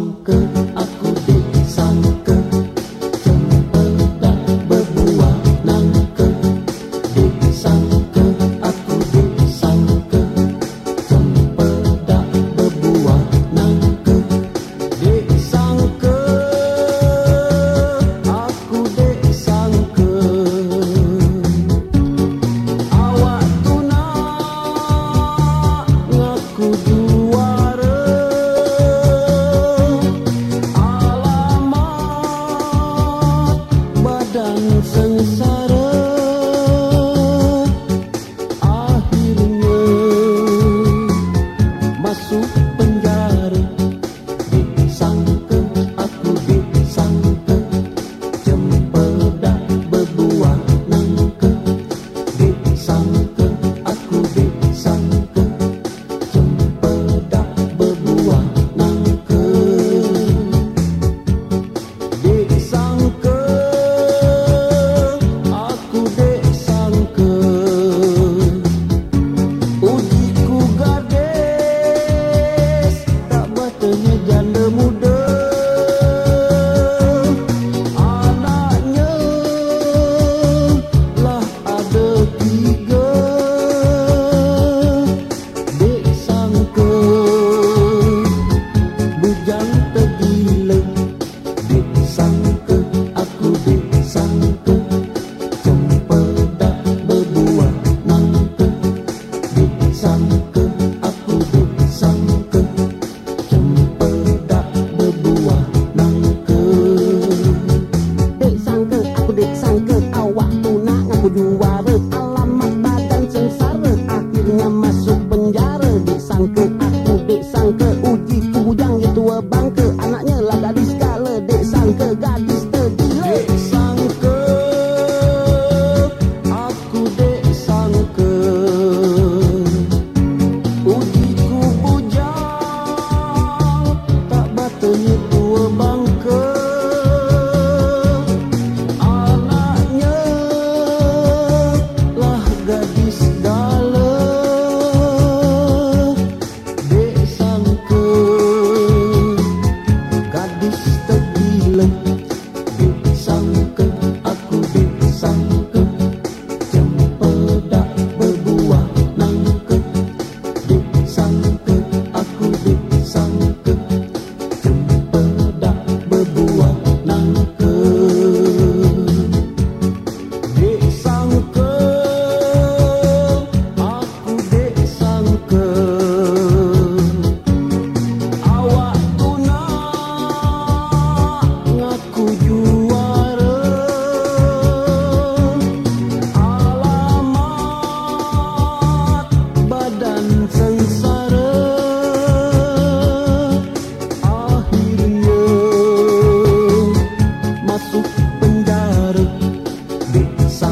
good.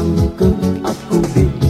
Sangka aku di